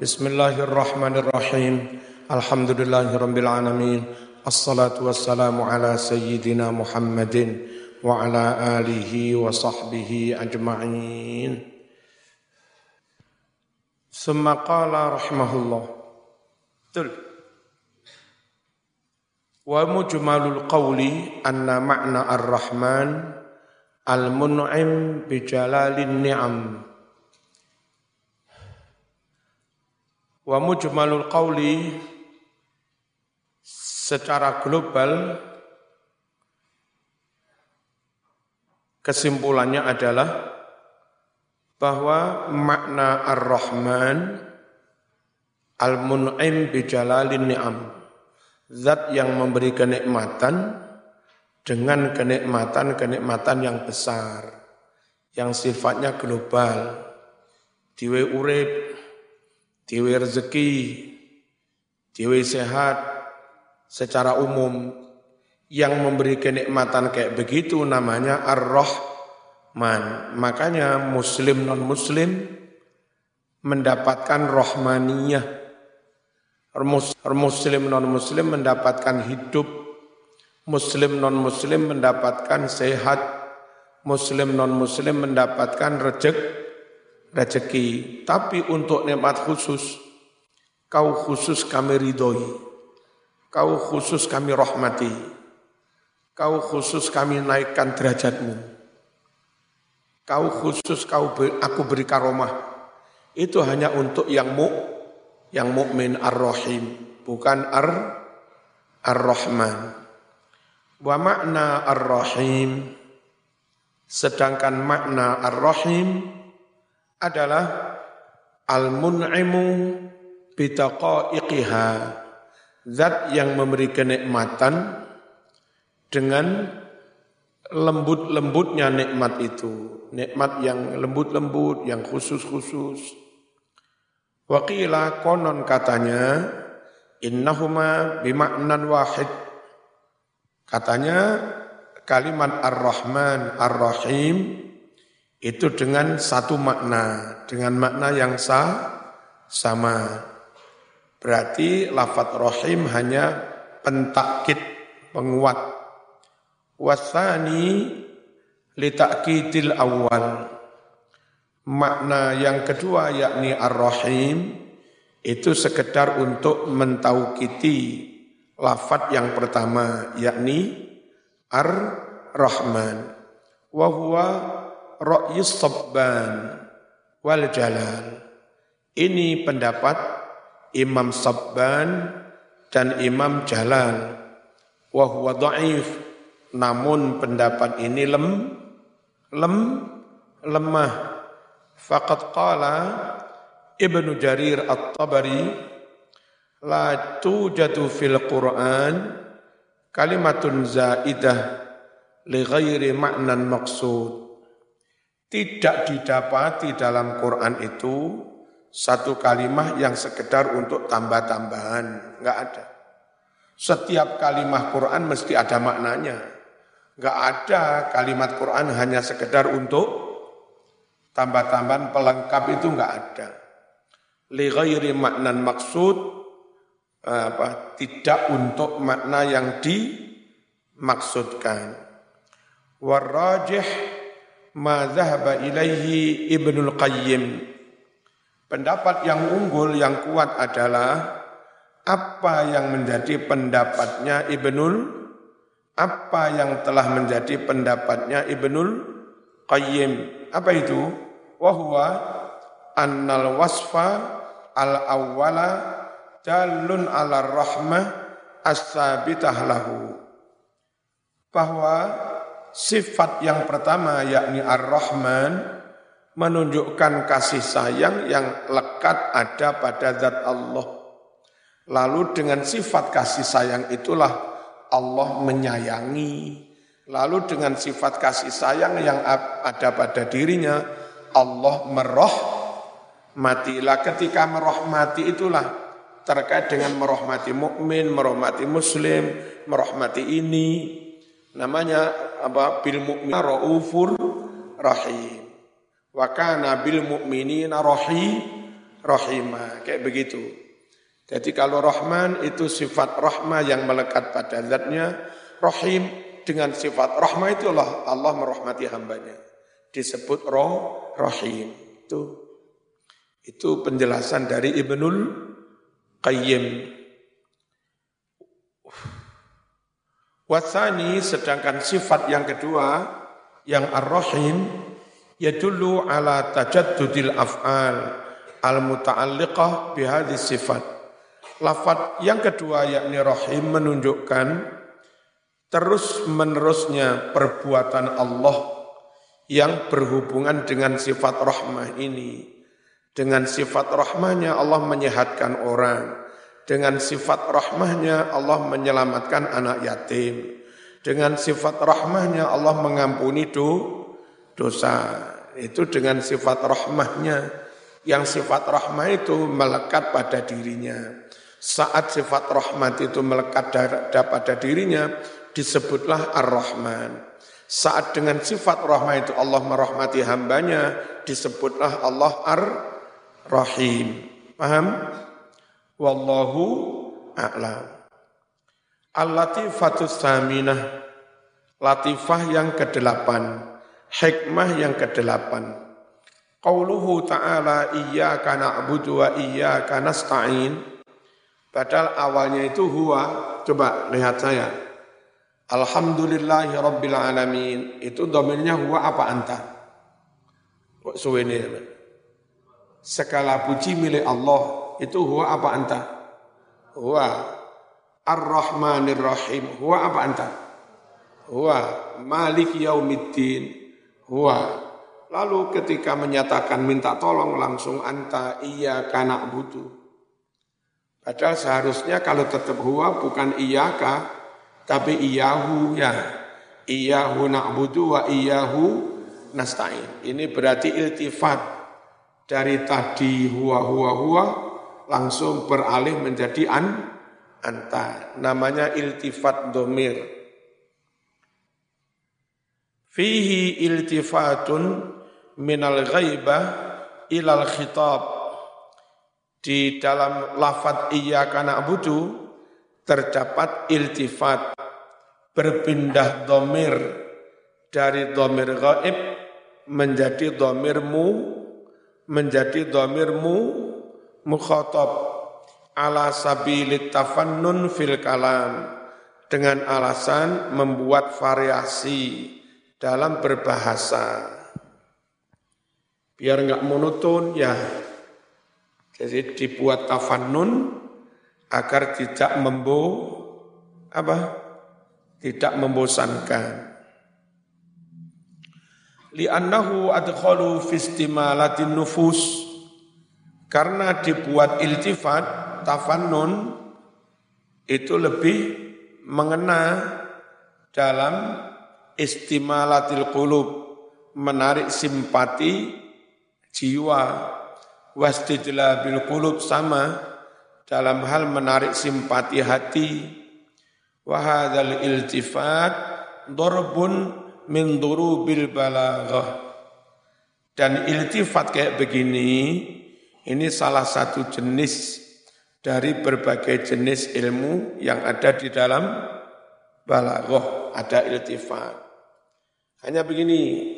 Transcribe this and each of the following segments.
بسم الله الرحمن الرحيم الحمد لله رب العالمين الصلاه والسلام على سيدنا محمد وعلى اله وصحبه اجمعين ثم قال رحمه الله تل ومجمل القول ان معنى الرحمن المنعم بجلال النعم Wa mujmalul qawli secara global kesimpulannya adalah bahwa makna Ar-Rahman Al-Mun'im bijalalin ni'am. Zat yang memberi kenikmatan dengan kenikmatan-kenikmatan yang besar yang sifatnya global. Diwe urip diwe rezeki, diwe sehat, secara umum yang memberi kenikmatan kayak begitu namanya Ar-Rahman. Makanya muslim non-muslim mendapatkan rohmaniyah. Muslim non-muslim mendapatkan hidup. Muslim non-muslim mendapatkan sehat. Muslim non-muslim mendapatkan rezeki rezeki. Tapi untuk nikmat khusus, kau khusus kami ridhoi. Kau khusus kami rahmati. Kau khusus kami naikkan derajatmu. Kau khusus kau aku beri karomah. Itu hanya untuk yang mu, yang mukmin ar-rahim, bukan ar ar-rahman. Wa makna ar-rahim sedangkan makna ar-rahim adalah al-mun'imu bitaqaiqiha zat yang memberi kenikmatan dengan lembut-lembutnya nikmat itu. Nikmat yang lembut-lembut yang khusus-khusus. Waqila konon katanya innahuma bimaknan wahid. Katanya kalimat ar-rahman ar-rahim itu dengan satu makna, dengan makna yang sah, sama. Berarti lafat rohim hanya pentakit, penguat. Wasani litakidil awal. Makna yang kedua yakni ar-rahim itu sekedar untuk mentaukiti lafat yang pertama yakni ar-rahman. Wahuwa Ra'yus Sabban wal Jalal. Ini pendapat Imam Sabban dan Imam Jalal. Wa huwa. Namun pendapat ini lem lem lemah. Faqad qala Ibnu Jarir At-Tabari la tujadu fil Qur'an kalimatun zaidah li ghairi ma'nan maqsud tidak didapati dalam Quran itu satu kalimat yang sekedar untuk tambah-tambahan, enggak ada. Setiap kalimat Quran mesti ada maknanya. Enggak ada kalimat Quran hanya sekedar untuk tambah-tambahan pelengkap itu enggak ada. Li ghairi maknan maksud apa tidak untuk makna yang dimaksudkan. Warrajih ma dhahaba ilaihi Ibnul Qayyim. Pendapat yang unggul yang kuat adalah apa yang menjadi pendapatnya Ibnul apa yang telah menjadi pendapatnya Ibnul Qayyim. Apa itu? Wahwa annal wasfa al awwala dalun ala rahmah as-sabitah lahu. Bahwa Sifat yang pertama yakni Ar-Rahman menunjukkan kasih sayang yang lekat ada pada zat Allah. Lalu dengan sifat kasih sayang itulah Allah menyayangi. Lalu dengan sifat kasih sayang yang ada pada dirinya Allah meroh matilah ketika merahmati itulah terkait dengan merahmati mukmin, merahmati muslim, merahmati ini namanya apa bil mu'min raufur rahim. Wa kana bil mu'minina rahim rahima. Kayak begitu. Jadi kalau Rahman itu sifat rahmah yang melekat pada zatnya, Rahim dengan sifat rahmah itu Allah, Allah merahmati hambanya. Disebut roh, Rahim. Itu itu penjelasan dari Ibnul Qayyim. Wasani sedangkan sifat yang kedua yang ar-rahim yadullu ala tajaddudil af'al al-muta'alliqah bihadhi sifat. Lafat yang kedua yakni rahim menunjukkan terus menerusnya perbuatan Allah yang berhubungan dengan sifat rahmah ini. Dengan sifat rahmahnya Allah menyehatkan orang. Dengan sifat rahmahnya Allah menyelamatkan anak yatim. Dengan sifat rahmahnya Allah mengampuni do, dosa. Itu dengan sifat rahmahnya. Yang sifat rahmah itu melekat pada dirinya. Saat sifat rahmat itu melekat pada dirinya, disebutlah Ar-Rahman. Saat dengan sifat rahmah itu Allah merahmati hambanya, disebutlah Allah Ar-Rahim. Paham? Wallahu a'lam. Al-Latifatus Saminah. Latifah yang kedelapan. Hikmah yang kedelapan. Qauluhu ta'ala iyyaka na'budu wa iyyaka nasta'in. Padahal awalnya itu huwa. Coba lihat saya. Alhamdulillahi Rabbil Alamin. Itu domennya huwa apa anta? Kok suwe ini? Segala puji milik Allah itu huwa apa anta? Huwa Ar-Rahmanir Rahim. Huwa apa anta? Huwa Malik Yaumiddin. Huwa. Lalu ketika menyatakan minta tolong langsung anta iya kana butuh. Padahal seharusnya kalau tetap huwa bukan iyaka, tapi iyahu ya. Iyahu na'budu wa iyahu nasta'in. Ini berarti iltifat dari tadi huwa huwa huwa langsung beralih menjadi an anta. Namanya iltifat domir. Fihi iltifatun minal ghaibah ilal khitab. Di dalam lafat iya kana budu terdapat iltifat berpindah domir dari domir gaib menjadi domirmu menjadi domirmu mukhatab ala sabilit tafannun fil kalam dengan alasan membuat variasi dalam berbahasa. Biar enggak monoton ya. Jadi dibuat tafannun agar tidak membo apa? Tidak membosankan. Li'annahu adkhalu fi istimalatin nufus karena dibuat iltifat, tafannun, itu lebih mengena dalam istimalatil qulub, menarik simpati jiwa, wastidla bil qulub sama dalam hal menarik simpati hati. Wahadal iltifat dorbun min durubil balaghah. Dan iltifat kayak begini, ini salah satu jenis dari berbagai jenis ilmu yang ada di dalam balaghah, ada iltifat. Hanya begini,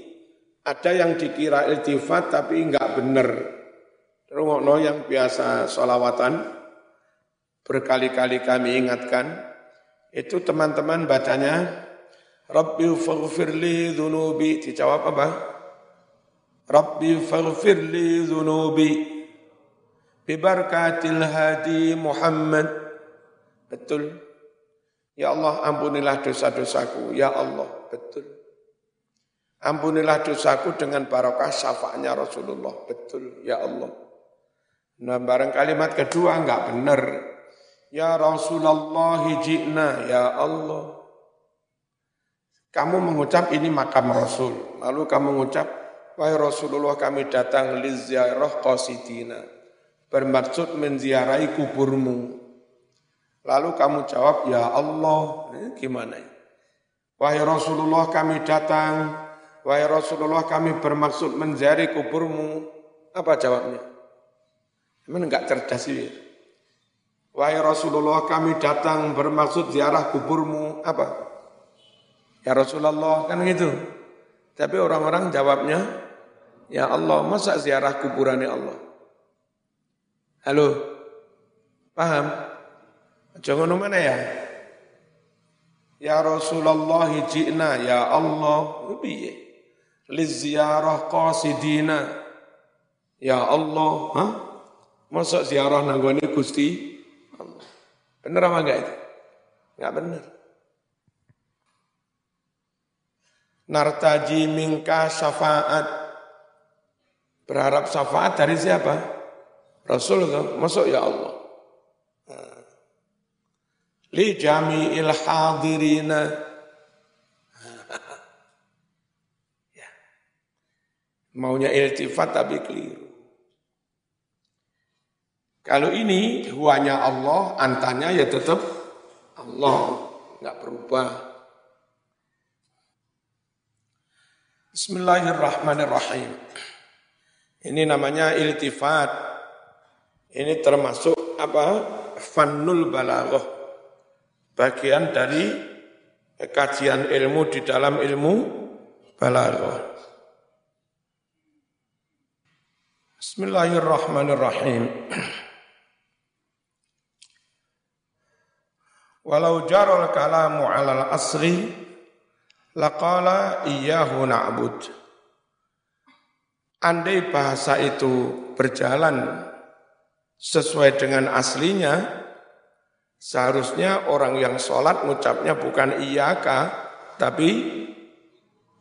ada yang dikira iltifat tapi enggak benar. Rungokno yang biasa solawatan, berkali-kali kami ingatkan, itu teman-teman bacanya, Rabbi faghfirli dhunubi, dijawab apa? Rabbi faghfirli dhunubi, Bibarkatil hadi Muhammad. Betul. Ya Allah ampunilah dosa-dosaku. Ya Allah. Betul. Ampunilah dosaku dengan barokah syafaatnya Rasulullah. Betul. Ya Allah. Nah barang kalimat kedua enggak benar. Ya Rasulullah hijikna. Ya Allah. Kamu mengucap ini makam Rasul. Lalu kamu mengucap, Wahai Rasulullah kami datang li ziarah qasidina bermaksud menziarahi kuburmu. Lalu kamu jawab, ya Allah, eh, gimana ya? Wahai Rasulullah kami datang, wahai Rasulullah kami bermaksud menziarahi kuburmu. Apa jawabnya? Emang enggak cerdas sih. Wahai Rasulullah kami datang bermaksud ziarah kuburmu apa? Ya Rasulullah kan gitu. Tapi orang-orang jawabnya, ya Allah masa ziarah kuburannya Allah. Halo, paham? Jangan mana ya? Ya Rasulullah ji'na ya Allah. Piye? Liziarah qasidina. Ya Allah. Ha masa ziarah nanggone Gusti Allah. Bener apa enggak itu? Enggak bener. Nartaji mingka syafaat. Berharap syafaat dari siapa Rasul masuk ya Allah li jami'il hadirina ya. maunya iltifat tapi keliru kalau ini huanya Allah antanya ya tetap Allah nggak berubah Bismillahirrahmanirrahim. Ini namanya iltifat. Ini termasuk apa? Fannul balaghah bagian dari kajian ilmu di dalam ilmu balaghah. Bismillahirrahmanirrahim. Walau jarul kalamu alal asri laqala iyyahu na'bud. Andai bahasa itu berjalan sesuai dengan aslinya, Seharusnya orang yang sholat ngucapnya bukan iyaka, tapi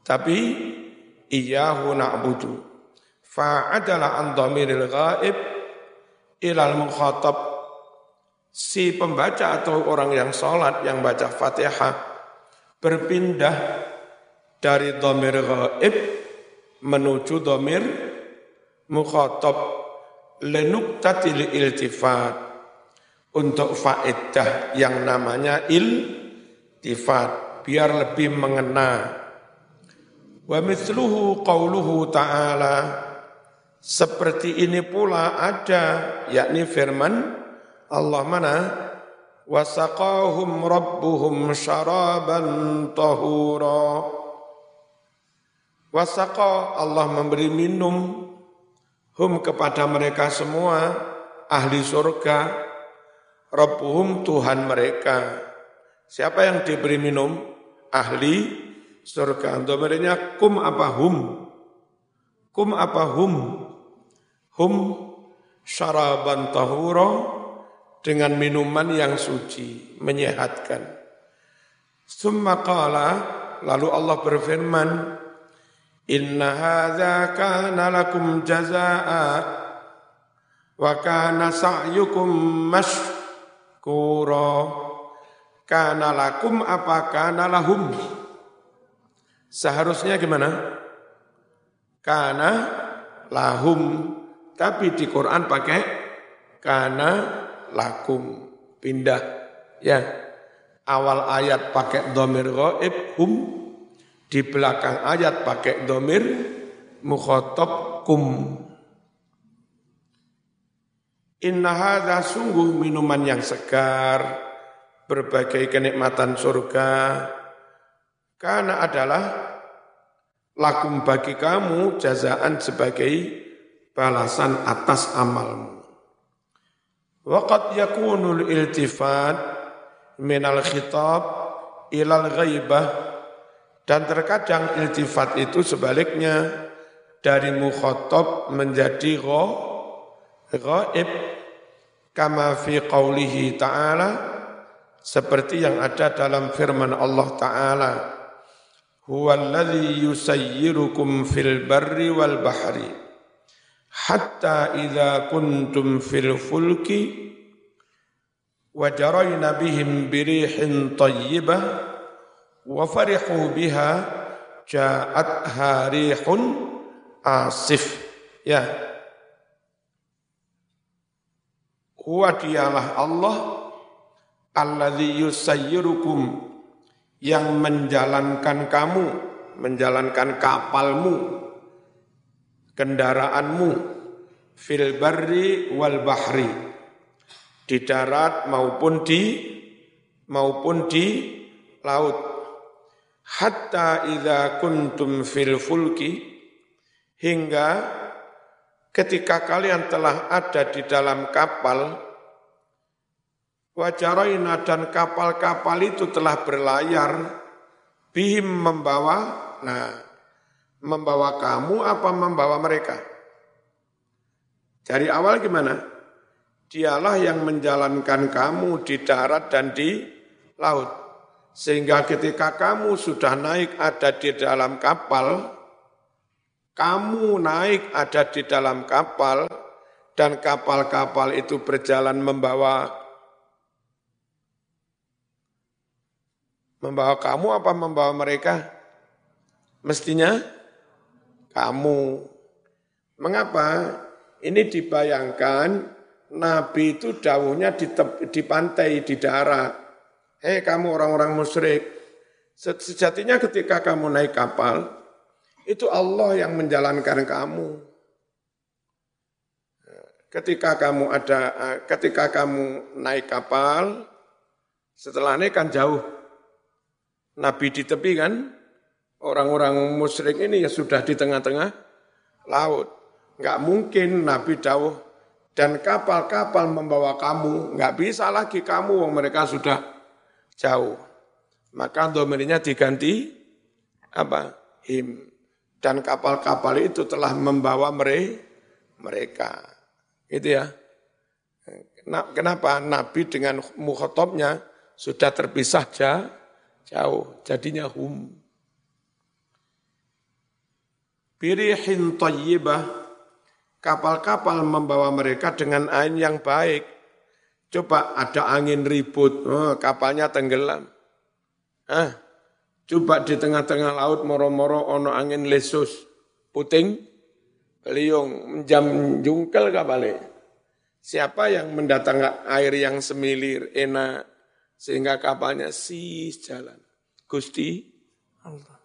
tapi iyahu na'budu. Fa'adalah an dhamiril ghaib ilal mukhatab. Si pembaca atau orang yang sholat, yang baca fatihah, berpindah dari dhamir ghaib menuju dhamir mukhatab lenuktatil iltifat. Untuk faedah yang namanya iltifat. Biar lebih mengena. Wa mithluhu qawluhu ta'ala. Seperti ini pula ada yakni firman Allah mana? Wasaqahum rabbuhum syaraban tahura. Wasaqa Allah memberi minum hum kepada mereka semua ahli surga Rabbuhum Tuhan mereka. Siapa yang diberi minum? Ahli surga. Domirnya kum apa hum? Kum apa hum? Hum syaraban tahuro dengan minuman yang suci, menyehatkan. Summa qala, lalu Allah berfirman, Inna hadza kana lakum jazaa'a wa kana sa'yukum mash kuro kana lakum apa kana lahum? Seharusnya gimana? Kana lahum tapi di Quran pakai kana lakum. Pindah ya. Awal ayat pakai domir ghaib hum di belakang ayat pakai domir mukhotob kum Inna sungguh minuman yang segar, berbagai kenikmatan surga, karena adalah lakum bagi kamu jazaan sebagai balasan atas amalmu. Waqad yakunul iltifat minal khitab ilal ghaibah dan terkadang iltifat itu sebaliknya. Dari mukhotob menjadi gho, ghoib. Kama fi qawlihi ta'ala. Seperti yang ada dalam firman Allah Ta'ala. Huwallazi yusayyirukum fil barri wal bahri. Hatta idza kuntum fil fulki. Wa jarayna bihim birihin tayyibah wa farihu biha ja'at harihun asif. Ya. Huwa dialah Allah alladzi yusayyirukum yang menjalankan kamu menjalankan kapalmu kendaraanmu fil barri wal bahri di darat maupun di maupun di laut hatta idza kuntum fil fulki hingga ketika kalian telah ada di dalam kapal wajaraina dan kapal-kapal itu telah berlayar bihim membawa nah membawa kamu apa membawa mereka? Dari awal gimana? Dialah yang menjalankan kamu di darat dan di laut sehingga ketika kamu sudah naik ada di dalam kapal kamu naik ada di dalam kapal dan kapal-kapal itu berjalan membawa membawa kamu apa membawa mereka? Mestinya kamu. Mengapa? Ini dibayangkan Nabi itu dawuhnya di, di pantai, di darat. Hei kamu orang-orang musyrik, sejatinya ketika kamu naik kapal, itu Allah yang menjalankan kamu. Ketika kamu ada, ketika kamu naik kapal, setelah naik kan jauh. Nabi di tepi kan, orang-orang musyrik ini ya sudah di tengah-tengah laut. Enggak mungkin Nabi jauh dan kapal-kapal membawa kamu, enggak bisa lagi kamu, mereka sudah jauh. Maka domennya diganti apa? Him dan kapal-kapal itu telah membawa mereka. Itu ya. Kenapa Nabi dengan mukhotobnya sudah terpisah jauh, jadinya hum. Birihin tayyibah, kapal-kapal membawa mereka dengan angin yang baik. Coba ada angin ribut, oh, kapalnya tenggelam. Ah, Coba di tengah-tengah laut moro-moro ono angin lesus, puting, beliung, jam jungkel kapalnya. Siapa yang mendatangkan air yang semilir, enak, sehingga kapalnya sis jalan. Gusti Allah.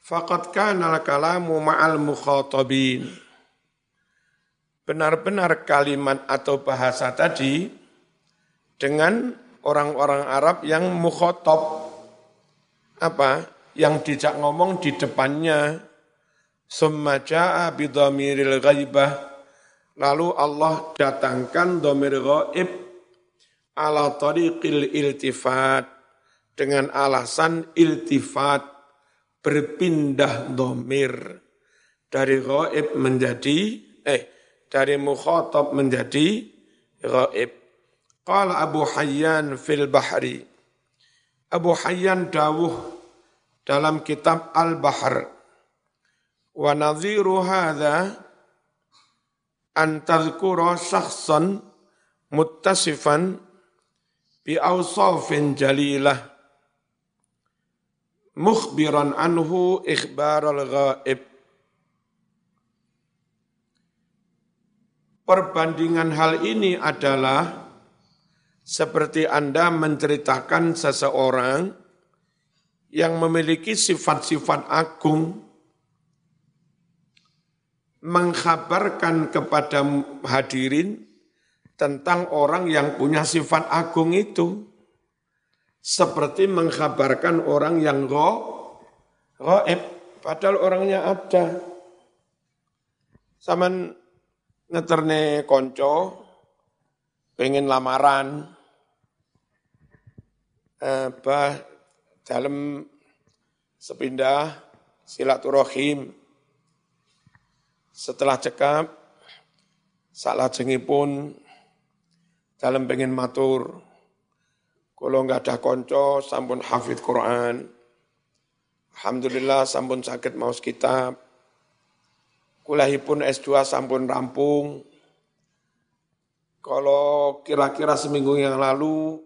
Fakat kana kalamu ma'al mukhatabin. Benar-benar kalimat atau bahasa tadi dengan orang-orang Arab yang mukhotob. Apa? Yang dijak ngomong di depannya. Summa ja'a ghaibah. Lalu Allah datangkan domir ghaib ala tariqil iltifat. Dengan alasan iltifat. Berpindah domir. Dari ghaib menjadi, eh, dari mukhotob menjadi ghaib. Qala Abu Hayyan fil Bahri. Abu Hayyan dawuh dalam kitab Al-Bahr. Wa nadhiru hadha an tadhkura syakhsan muttasifan bi awsafin jalilah mukhbiran anhu ikhbar al-ghaib. Perbandingan hal ini adalah seperti Anda menceritakan seseorang yang memiliki sifat-sifat agung, mengkhabarkan kepada hadirin tentang orang yang punya sifat agung itu, seperti mengkhabarkan orang yang goib, padahal orangnya ada. Saman ngeterne konco, pengen lamaran, bah dalam sepindah silaturahim. Setelah cekap salah pun dalam pengen matur. Kalau nggak ada konco sampun hafid Quran. Alhamdulillah sampun sakit maus kitab kulahipun S2 sampun rampung kalau kira-kira seminggu yang lalu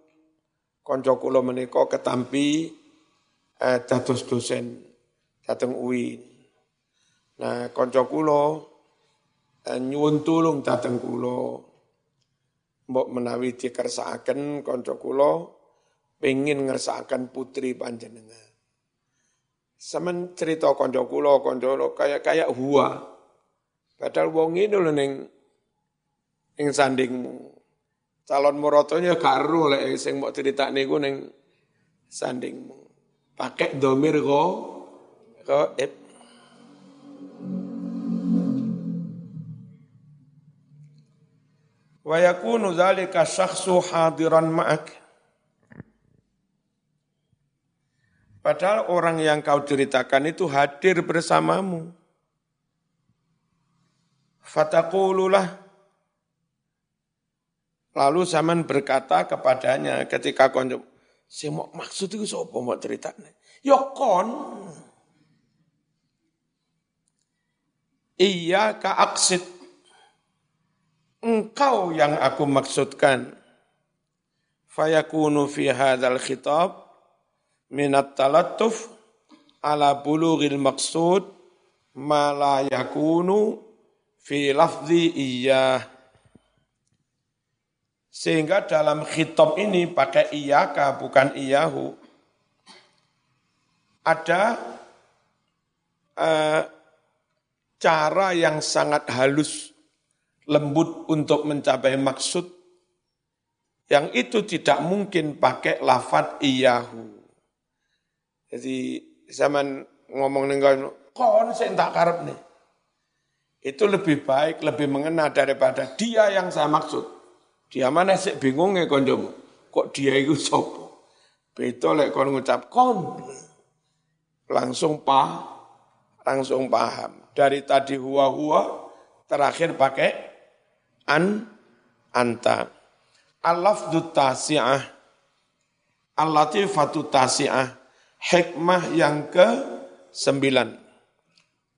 konco kula menika ketampi eh, dados dosen dateng UIN. Nah, konco kula eh, nyuwun tulung dateng kula. Mbok menawi dikersakaken konco kula pengin ngersakaken putri panjenengan. Semen cerita konco kula, konco kayak kayak huwa. Padahal wong ini lho ning ning sandingmu. Calon murotonya gak ero lek sing mbok critakne iku ning sandingmu. Pakai domir go ep. Wa yakunu dzalika syakhsu hadiran ma'ak. Padahal orang yang kau ceritakan itu hadir bersamamu. Fataqululah Lalu zaman berkata kepadanya ketika konjum, saya mau maksud itu siapa mau ceritanya? Ya kon. Iya ka aksid. Engkau yang aku maksudkan. Fayakunu fi hadzal khitab minat talattuf ala bulughil maqsud ma la yakunu fi lafzi iyyah sehingga dalam khitab ini pakai iyaka bukan iyahu. Ada uh, cara yang sangat halus, lembut untuk mencapai maksud. Yang itu tidak mungkin pakai lafat iyahu. Jadi zaman ngomong dengan kon saya tak karep nih. Itu lebih baik, lebih mengena daripada dia yang saya maksud. Dia mana sih bingung ya konjomu. Kok dia itu sopo? Beto lek kon ngucap kon. Langsung pah, langsung paham. Dari tadi huwa-huwa, terakhir pakai an, anta. Al-lafdu tasi'ah, al-latifatu tasi'ah, hikmah yang ke sembilan.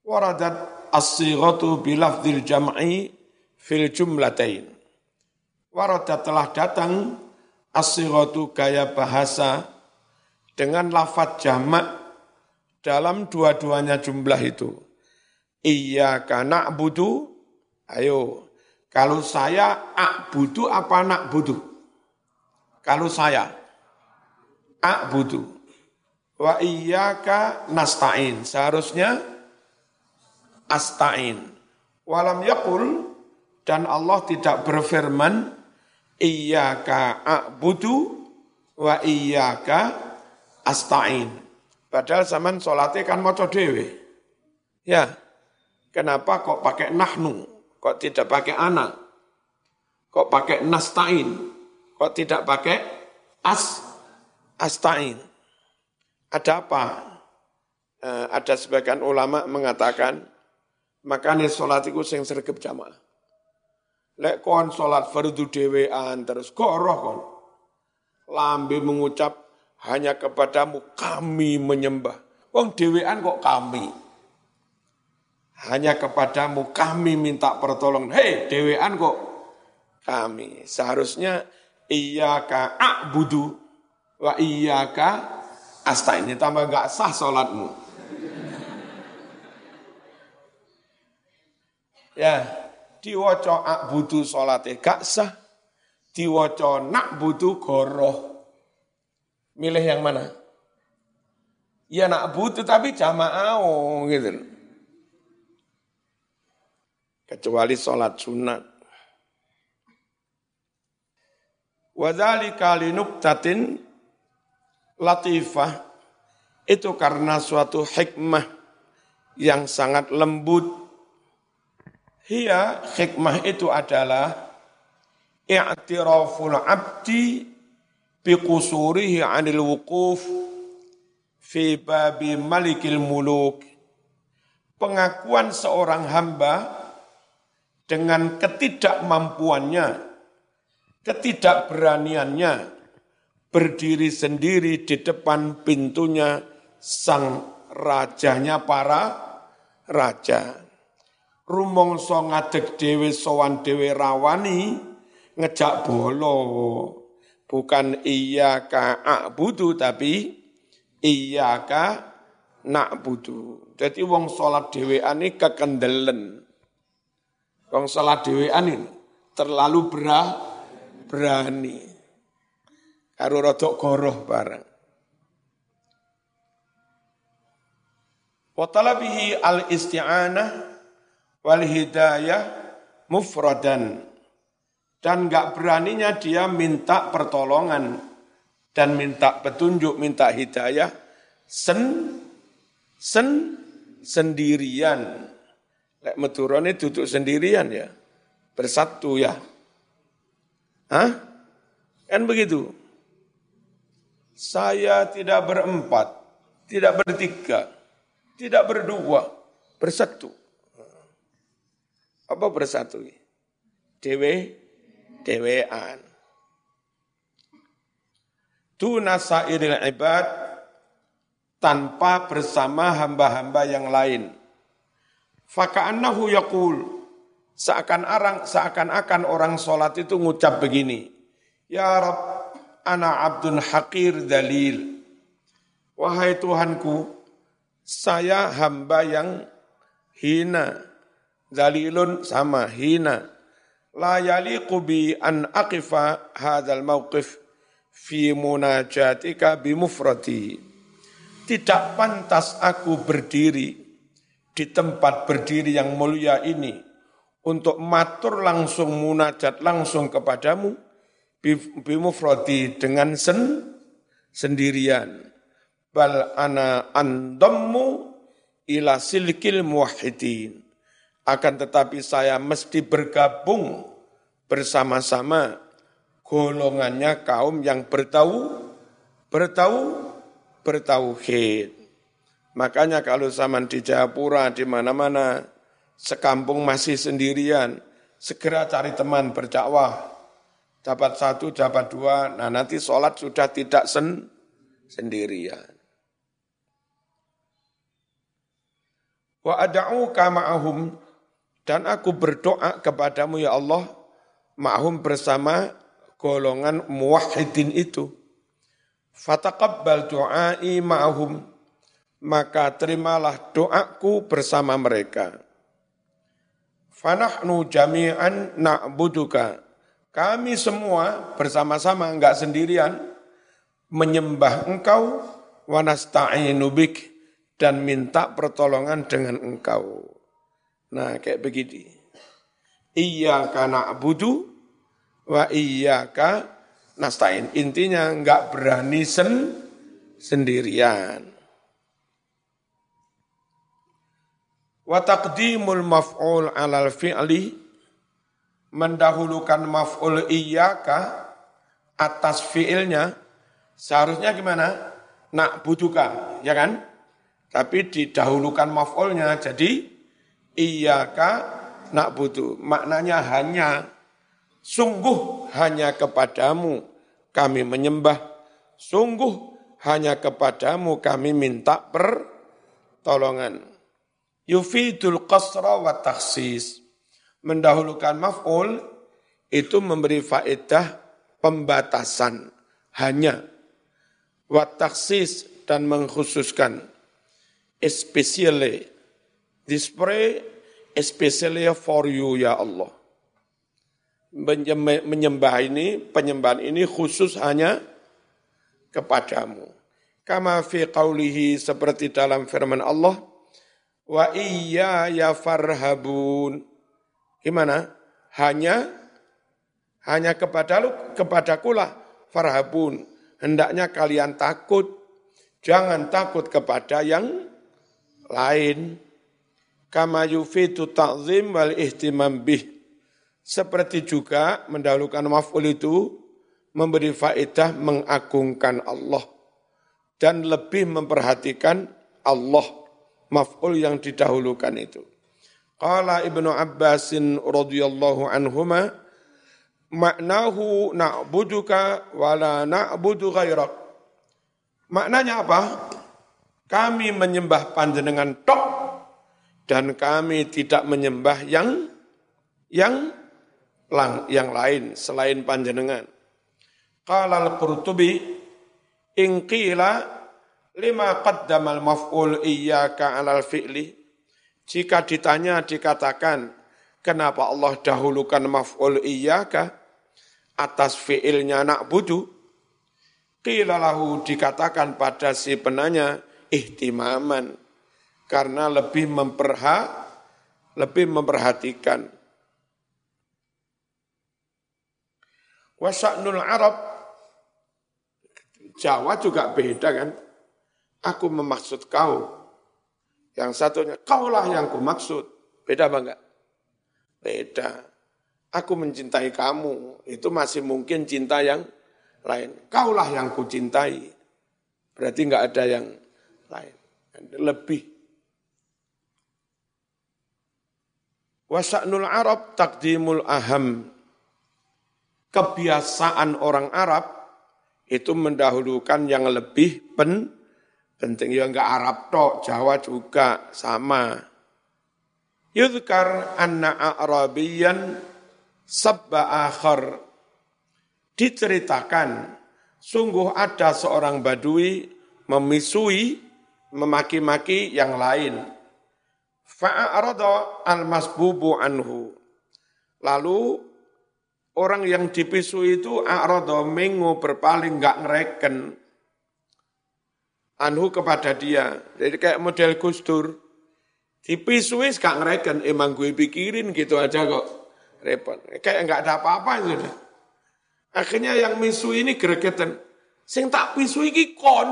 Waradat as-sighatu bilafdil jam'i fil jumlatain Warada telah datang asiratu gaya bahasa dengan lafat jamak dalam dua-duanya jumlah itu. Iya karena budu, ayo. Kalau saya budu apa nak budu? Kalau saya budu. Wa iyyaka nasta'in. Seharusnya astain. Walam yakul dan Allah tidak berfirman iyyaka a'budu wa iyyaka asta'in. Padahal zaman sholatnya kan mau dewe. Ya, kenapa kok pakai nahnu? Kok tidak pakai anak? Kok pakai nasta'in? Kok tidak pakai as asta'in? Ada apa? Eh, ada sebagian ulama mengatakan, makanya sholat itu sing sergap jamaah. Lek kon sholat fardu dewean terus koroh kon. Lambe mengucap hanya kepadamu kami menyembah. Wong dewean kok kami. Hanya kepadamu kami minta pertolongan. Hei dewean kok kami. Seharusnya iya ka a'budu wa asta ini tambah gak sah sholatmu. Ya, diwaca akbudu salate gak sah, diwaca nak butuh goroh. Milih yang mana? Ya nak butuh tapi jamaah oh, gitu. Kecuali sholat sunat. Wadhalika linuktatin latifah itu karena suatu hikmah yang sangat lembut Hiya hikmah itu adalah i'tiraful abdi biqusurihi 'anil wuquf fi babi malikil muluk. Pengakuan seorang hamba dengan ketidakmampuannya, ketidakberaniannya berdiri sendiri di depan pintunya sang rajanya para raja rumangsa ngadeg dhewe sowan dhewe rawani ngejak bolo bukan iya ka budu tapi iya ka nak budu jadi wong sholat dhewean ini kekendelen. Wong sholat dhewean ini terlalu berah, berani. Karo rodok goroh bareng. Watalabihi al-isti'anah wal hidayah mufradan dan nggak beraninya dia minta pertolongan dan minta petunjuk, minta hidayah sen sen sendirian. Lek meturone duduk sendirian ya. Bersatu ya. Hah? Kan begitu. Saya tidak berempat, tidak bertiga, tidak berdua, bersatu. Apa bersatu? Dewe, dewean. Tuna sairil ibad tanpa bersama hamba-hamba yang lain. Faka'annahu yaqul seakan-akan seakan-akan orang sholat itu ngucap begini. Ya Rab, ana abdun hakir dalil. Wahai Tuhanku, saya hamba yang hina. Dalilun sama hina. La yaliqu bi an aqifa hadzal mauqif fi munajatika bimufrati. Tidak pantas aku berdiri di tempat berdiri yang mulia ini untuk matur langsung munajat langsung kepadamu bimufrati dengan sen sendirian. Bal ana andammu ila silkil muwahhidin. Akan tetapi saya mesti bergabung bersama-sama golongannya kaum yang bertahu, bertahu, bertauhid. Makanya kalau zaman di Jayapura, di mana-mana, sekampung masih sendirian, segera cari teman berdakwah. Dapat satu, dapat dua, nah nanti sholat sudah tidak sen sendirian. Wa ada'uka ma'ahum, dan aku berdoa kepadamu ya Allah, ma'hum bersama golongan muwahhidin itu. Fataqabbal du'ai ma'ahum, maka terimalah doaku bersama mereka. Fanahnu jami'an na'buduka. Kami semua bersama-sama, enggak sendirian, menyembah engkau, wanasta'inu bik, dan minta pertolongan dengan engkau. Nah, kayak begini. Iyaka na'budu wa iyyaka nasta'in. Intinya enggak berani sen sendirian. Wa taqdimul maf'ul 'alal fi'li mendahulukan maf'ul iyyaka atas fi'ilnya seharusnya gimana? Nak butuhkan, ya kan? Tapi didahulukan maf'ulnya jadi iyyaka nak butuh. Maknanya hanya Sungguh hanya kepadamu kami menyembah, sungguh hanya kepadamu kami minta pertolongan. Yufidul qasra wa taksis. Mendahulukan maf'ul itu memberi faedah pembatasan hanya wa taksis dan mengkhususkan especially this pray especially for you ya Allah menyembah ini, penyembahan ini khusus hanya kepadamu. Kama fi qawlihi seperti dalam firman Allah, wa iya ya farhabun. Gimana? Hanya hanya kepada lu, kepadakulah farhabun. Hendaknya kalian takut. Jangan takut kepada yang lain. Kama yufitu ta'zim wal ihtimam bih seperti juga mendahulukan maf'ul itu memberi faedah mengagungkan Allah dan lebih memperhatikan Allah maf'ul yang didahulukan itu. Qala Ibnu Abbasin radhiyallahu anhuma maknahu na'buduka wa la na'budu ghairak. Maknanya apa? Kami menyembah panjenengan tok dan kami tidak menyembah yang yang lang yang lain selain panjenengan. Qala al-Qurtubi in qila lima qaddamal maf'ul iyyaka 'alal fi'li? Jika ditanya dikatakan kenapa Allah dahulukan maf'ul iyyaka atas fi'ilnya nak budu qila lahu dikatakan pada si penanya ihtimaman karena lebih memperha lebih memperhatikan. Wasa'nul Arab, Jawa juga beda kan. Aku memaksud kau. Yang satunya, kaulah yang ku maksud. Beda apa enggak? Beda. Aku mencintai kamu, itu masih mungkin cinta yang lain. Kaulah yang ku cintai. Berarti enggak ada yang lain. Lebih. Wasa'nul Arab takdimul aham. Kebiasaan orang Arab itu mendahulukan yang lebih pen, penting. Ya enggak Arab tok, Jawa juga sama. Yudhkar anna Arabiyan sabba akhar. Diceritakan, sungguh ada seorang badui memisui, memaki-maki yang lain. Fa'arada al-masbubu anhu. Lalu orang yang dipisu itu a'rada mengo berpaling enggak ngereken anhu kepada dia. Jadi kayak model Gustur. Dipisui gak ngereken, emang gue pikirin gitu aja kok. Repot. Kayak enggak ada apa-apa sudah. Akhirnya yang misu ini gregetan. Sing tak pisu iki kon.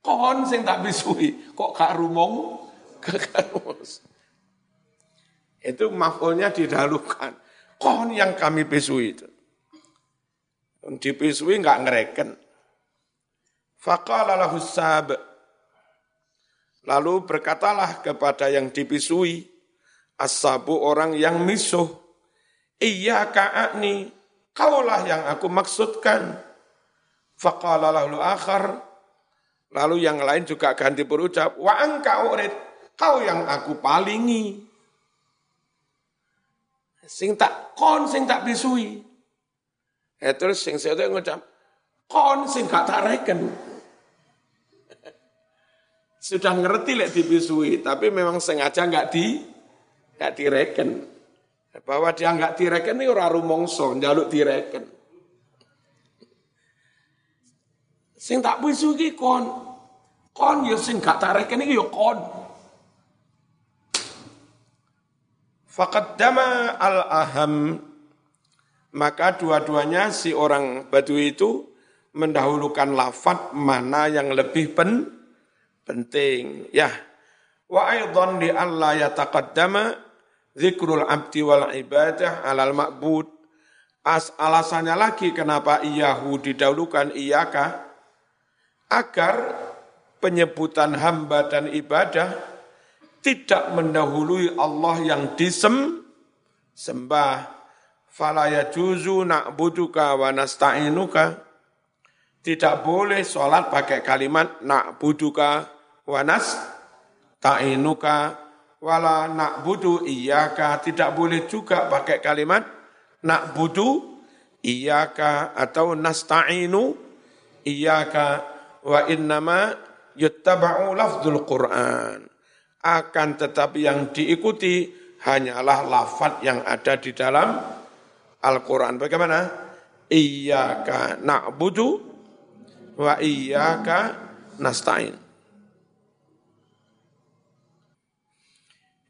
Kon sing tak pisui. Kok gak rumong? Itu mafulnya didahulukan kon yang kami pisui itu. Dipisui enggak ngereken. Faqala lahu sab. Lalu berkatalah kepada yang dipisui, asabu orang yang misuh, iya ka'akni, kaulah yang aku maksudkan. Faqala lahu akhar, lalu yang lain juga ganti berucap, wa angka urid, kau yang aku palingi sing tak kon sing tak bisui. Eh terus sing saya ngucap kon sing gak tak reken. Sudah ngerti lek dibisui, tapi memang sengaja nggak di nggak direken. Bahwa dia nggak direken ini orang rumongso, jaluk direken. Sing tak bisui kon, kon ya sing gak tak reken iki yo ya kon. Faqaddama al-aham maka dua-duanya si orang Badui itu mendahulukan lafat mana yang lebih pen, penting. Ya. Wa aidan li alla yataqaddama zikrul abdi wal ibadah alal ma'bud. As alasannya lagi kenapa iyahu didahulukan iyaka agar penyebutan hamba dan ibadah tidak mendahului Allah yang disem sembah. Fala yajuzu na'buduka wa nasta'inuka. Tidak boleh sholat pakai kalimat na'buduka wa nasta'inuka. Wala na'budu iyyaka. Tidak boleh juga pakai kalimat na'budu iyyaka atau nasta'inu iyyaka. Wa innama yuttaba'u lafzul Qur'an akan tetapi yang diikuti hanyalah lafat yang ada di dalam Al-Quran. Bagaimana? Iyaka na'budu wa iyaka nasta'in.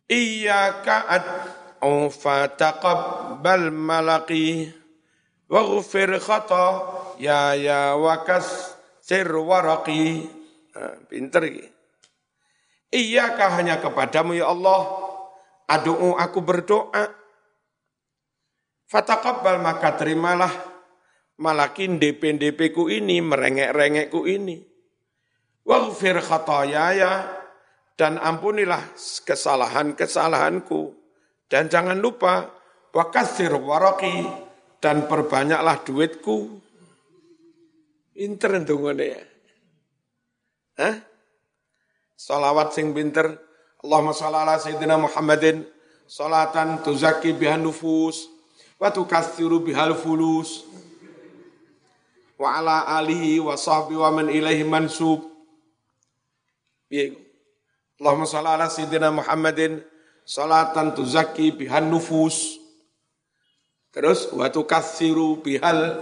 Iyaka ad'u fataqabbal malaki waghfir khata ya ya wakas sir waraqi. Nah, pinter gitu. Iyakah hanya kepadamu ya Allah, adu'u aku berdoa. Fataqabbal maka terimalah malakin DP-DP ku ini, merengek-rengek ku ini. Waghfir khatayaya dan ampunilah kesalahan-kesalahanku. Dan jangan lupa wakasir waraki dan perbanyaklah duitku. Inter ya. Hah? Salawat sing pinter. Allahumma sholli ala sayyidina Muhammadin. Salatan tuzakki bihan nufus wa tukassiru bihal fulus. Wa ala alihi wa sahbihi wa man ilaihi mansub. Allahumma sholli ala sayyidina Muhammadin. Salatan tuzakki bihan nufus. Terus wa tukassiru bihal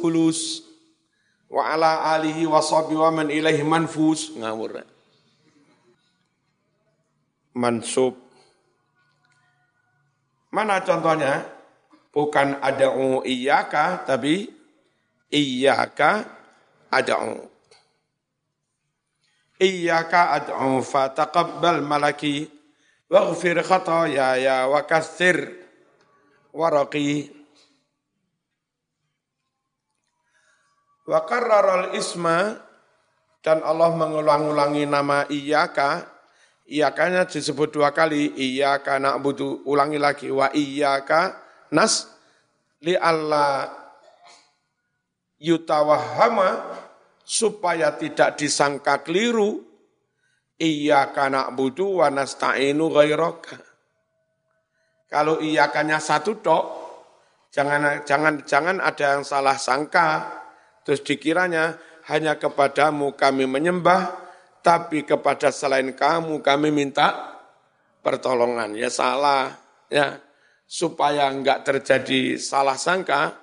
fulus. Wa ala alihi wa sahbihi wa man ilaihi manfus. Ngawur mansub Mana contohnya? Bukan ada'u iyaka, tapi iyaka ada'u. Iyaka ad'u fataqabbal malaki waghfir khatayaya wa kassir waraqi wa qarraral isma dan Allah mengulang-ulangi nama iyaka iyakanya disebut dua kali iyaka na'budu ulangi lagi wa iyaka nas li Allah yutawahama supaya tidak disangka keliru iya kana budu wa nasta'inu ghairaka. Kalau iyakanya satu tok, jangan jangan jangan ada yang salah sangka terus dikiranya hanya kepadamu kami menyembah tapi kepada selain kamu kami minta pertolongan. Ya salah ya supaya enggak terjadi salah sangka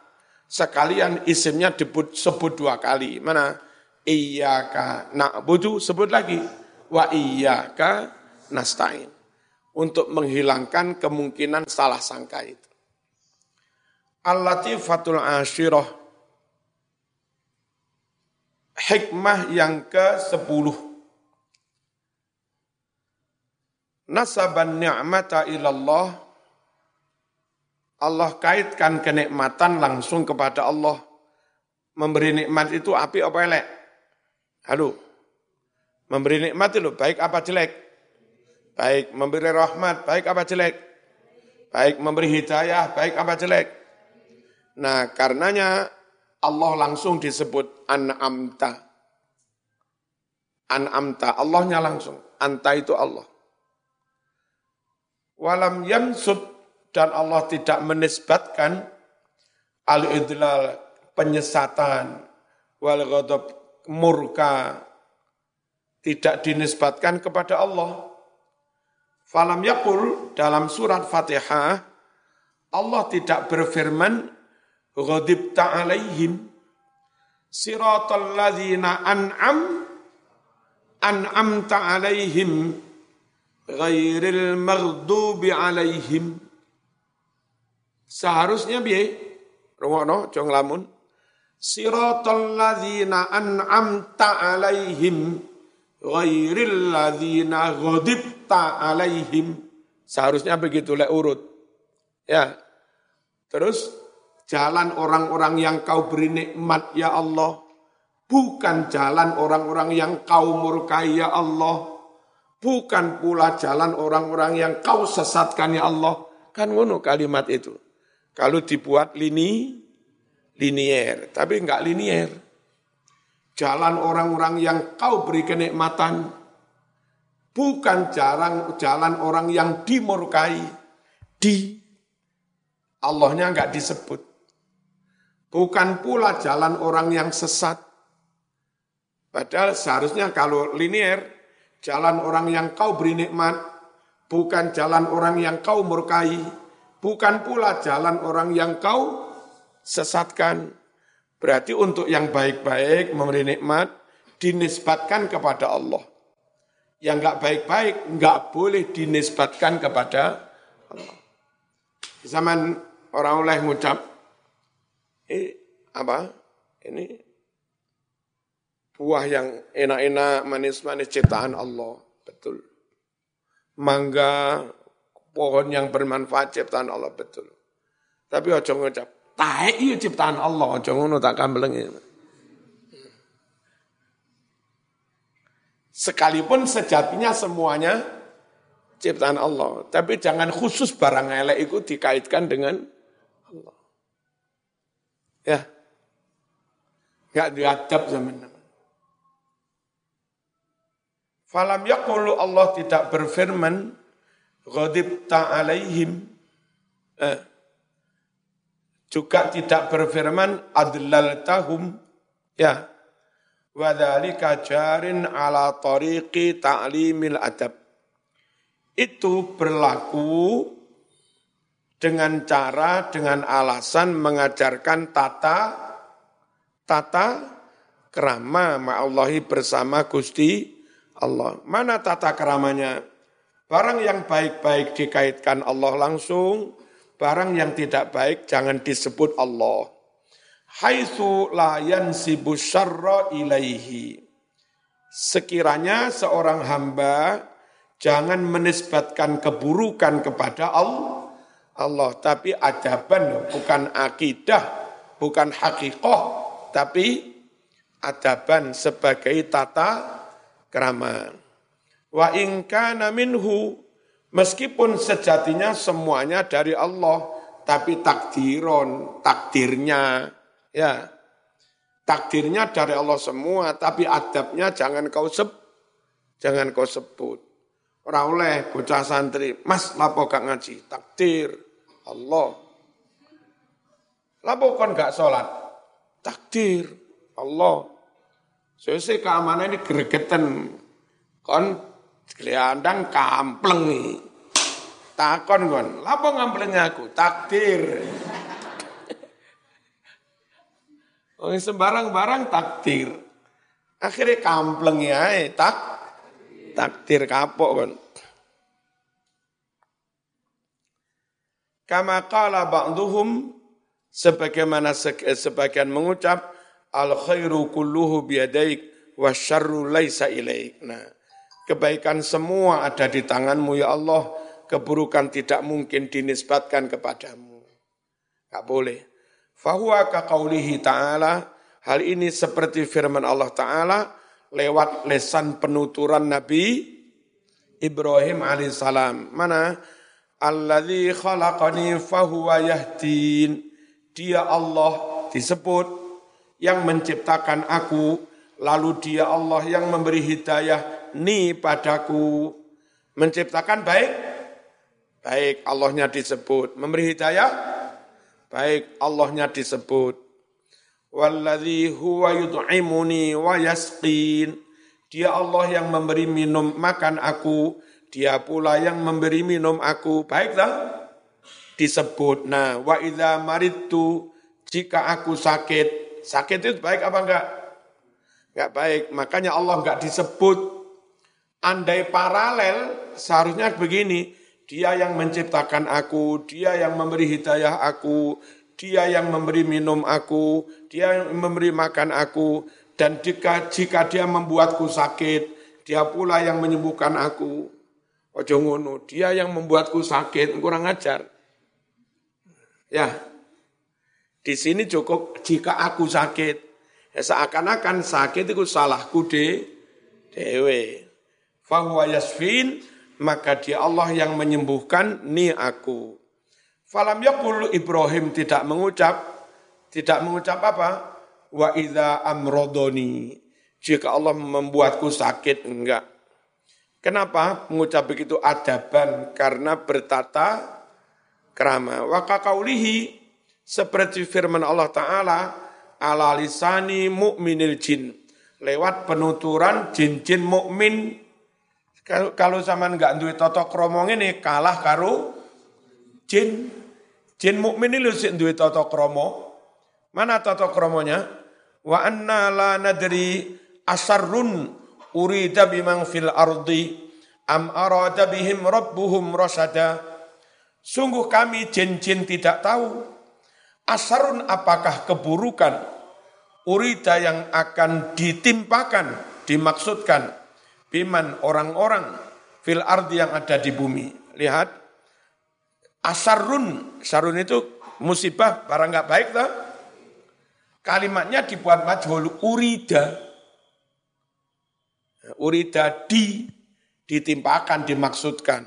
sekalian isimnya disebut sebut dua kali. Mana? Iyaka na'budu sebut lagi wa iyyaka nasta'in untuk menghilangkan kemungkinan salah sangka itu. Al-Latifatul Ashirah hikmah yang ke-10 Nasaban ni'mata ilallah Allah kaitkan kenikmatan langsung kepada Allah. Memberi nikmat itu api apa elek? Halo. Memberi nikmat itu baik apa jelek? Baik. Memberi rahmat, baik apa jelek? Baik. Memberi hidayah, baik apa jelek? Nah, karenanya Allah langsung disebut an'amta. An'amta, Allahnya langsung. Anta itu Allah. Walam yansub dan Allah tidak menisbatkan al-idlal penyesatan wal ghadab murka tidak dinisbatkan kepada Allah. Falam yakul dalam surat Fatihah Allah tidak berfirman ghadibta alaihim siratal ladzina an'am an'amta alaihim ghairil maghdubi alaihim seharusnya biye rungokno jong lamun siratal ladzina an'amta alaihim ghairil ladzina ghadibta alaihim. Seharusnya begitu le urut. Ya. Terus jalan orang-orang yang kau beri nikmat ya Allah. Bukan jalan orang-orang yang kau murkai ya Allah. Bukan pula jalan orang-orang yang kau sesatkan ya Allah. Kan ngono kalimat itu. Kalau dibuat lini, linier. Tapi enggak linier jalan orang-orang yang kau beri kenikmatan, bukan jalan jalan orang yang dimurkai, di Allahnya enggak disebut. Bukan pula jalan orang yang sesat. Padahal seharusnya kalau linier, jalan orang yang kau beri nikmat, bukan jalan orang yang kau murkai, bukan pula jalan orang yang kau sesatkan. Berarti untuk yang baik-baik memberi nikmat dinisbatkan kepada Allah. Yang enggak baik-baik enggak boleh dinisbatkan kepada Allah. Zaman orang oleh ngucap, eh, apa? Ini buah yang enak-enak, manis-manis ciptaan Allah. Betul. Mangga, pohon yang bermanfaat ciptaan Allah. Betul. Tapi ojo ngucap, Tahe iya ciptaan Allah, aja ngono tak kambleng. Sekalipun sejatinya semuanya ciptaan Allah, tapi jangan khusus barang elek itu dikaitkan dengan Allah. Ya. Enggak diadab zaman Falam yaqulu Allah tidak berfirman ghadibta alaihim eh, juga tidak berfirman adlal tahum ya wadzalika jarin ala tariqi ta'limil adab. Itu berlaku dengan cara dengan alasan mengajarkan tata tata kerama ma'allahi bersama Gusti Allah. Mana tata keramanya? Barang yang baik-baik dikaitkan Allah langsung, barang yang tidak baik jangan disebut Allah. Haitsu la yansibu syarra ilaihi. Sekiranya seorang hamba jangan menisbatkan keburukan kepada Allah, Allah tapi adaban bukan akidah, bukan hakikoh, tapi adaban sebagai tata krama. Wa in kana minhu meskipun sejatinya semuanya dari Allah tapi takdiron, takdirnya ya. Takdirnya dari Allah semua tapi adabnya jangan kau seb jangan kau sebut. Ora oleh bocah santri, Mas lapo gak ngaji? Takdir Allah. Lapo kon gak sholat? Takdir Allah. Sesuai keamanan ini gregetan. Kon Kliandang kampleng Takon kon, lapo ngampleng aku? Takdir. Oh, sembarang-barang takdir. Akhirnya kampleng ya, tak takdir kapok kon. Kama qala ba'duhum sebagaimana sebagian mengucap al khairu kulluhu biyadaik wa syarru laisa ilaik. Nah, Kebaikan semua ada di tanganmu ya Allah. Keburukan tidak mungkin dinisbatkan kepadamu. Gak boleh. Fahuwa kaqaulihi ta'ala. Hal ini seperti firman Allah Ta'ala lewat lesan penuturan Nabi Ibrahim alaihissalam. Mana? Alladhi khalaqani fahuwa yahdin. Dia Allah disebut yang menciptakan aku, lalu dia Allah yang memberi hidayah ni padaku. Menciptakan baik, baik Allahnya disebut. Memberi hidayah, baik Allahnya disebut. Walladhi huwa yud'imuni wa yasqin. Dia Allah yang memberi minum makan aku, dia pula yang memberi minum aku. Baik tak? Disebut. Nah, wa idza maritu jika aku sakit, sakit itu baik apa enggak? Enggak baik. Makanya Allah enggak disebut Andai paralel, seharusnya begini, dia yang menciptakan aku, dia yang memberi hidayah aku, dia yang memberi minum aku, dia yang memberi makan aku, dan jika, jika dia membuatku sakit, dia pula yang menyembuhkan aku. Ojo ngono, dia yang membuatku sakit, kurang ajar. Ya, di sini cukup jika aku sakit. Ya, seakan-akan sakit itu salahku de, dewe fahuwa maka dia Allah yang menyembuhkan ni aku. Falam yakul Ibrahim tidak mengucap, tidak mengucap apa? Wa idza amrodoni. Jika Allah membuatku sakit, enggak. Kenapa mengucap begitu adaban? Karena bertata kerama. Wa kakaulihi, seperti firman Allah Ta'ala, ala lisani mu'minil jin. Lewat penuturan jin-jin mukmin kalau, zaman nggak duit toto kromong ini kalah karo jin. Jin mukmin ini sih duit toto kromo. Mana toto kromonya? Wa anna la nadri asarrun urida bimang fil ardi am arada bihim rabbuhum rasada. Sungguh kami jin-jin tidak tahu asarun apakah keburukan urida yang akan ditimpakan, dimaksudkan biman orang-orang fil ardi yang ada di bumi. Lihat, asarun, sarun itu musibah, barang nggak baik toh. Kalimatnya dibuat majhul urida. Urida di, ditimpakan, dimaksudkan.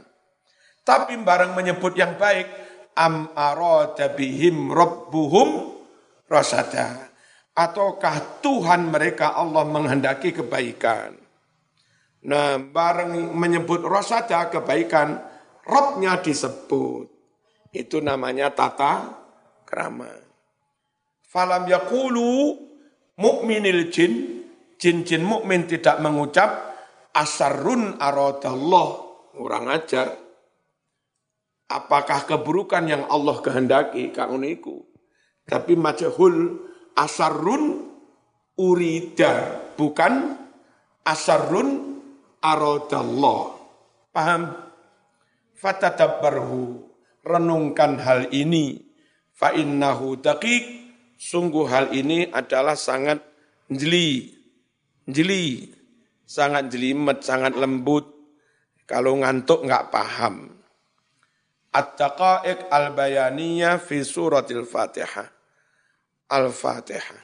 Tapi barang menyebut yang baik, am arada bihim rabbuhum rasada. Ataukah Tuhan mereka Allah menghendaki kebaikan? Nah, bareng menyebut rosada kebaikan, robnya disebut. Itu namanya tata krama. Falam yakulu mukminil jin, jin-jin mukmin tidak mengucap asarun aradallah, kurang ajar. Apakah keburukan yang Allah kehendaki kang uniku? Tapi majhul asarun urida, bukan asarun aradallah. Paham? Fatadabbarhu. renungkan hal ini. Fa innahu daqiq, sungguh hal ini adalah sangat jeli, jeli, sangat jelimet, sangat lembut. Kalau ngantuk nggak paham. الدقائق البيانية في سورة الفاتحة. الفاتحة.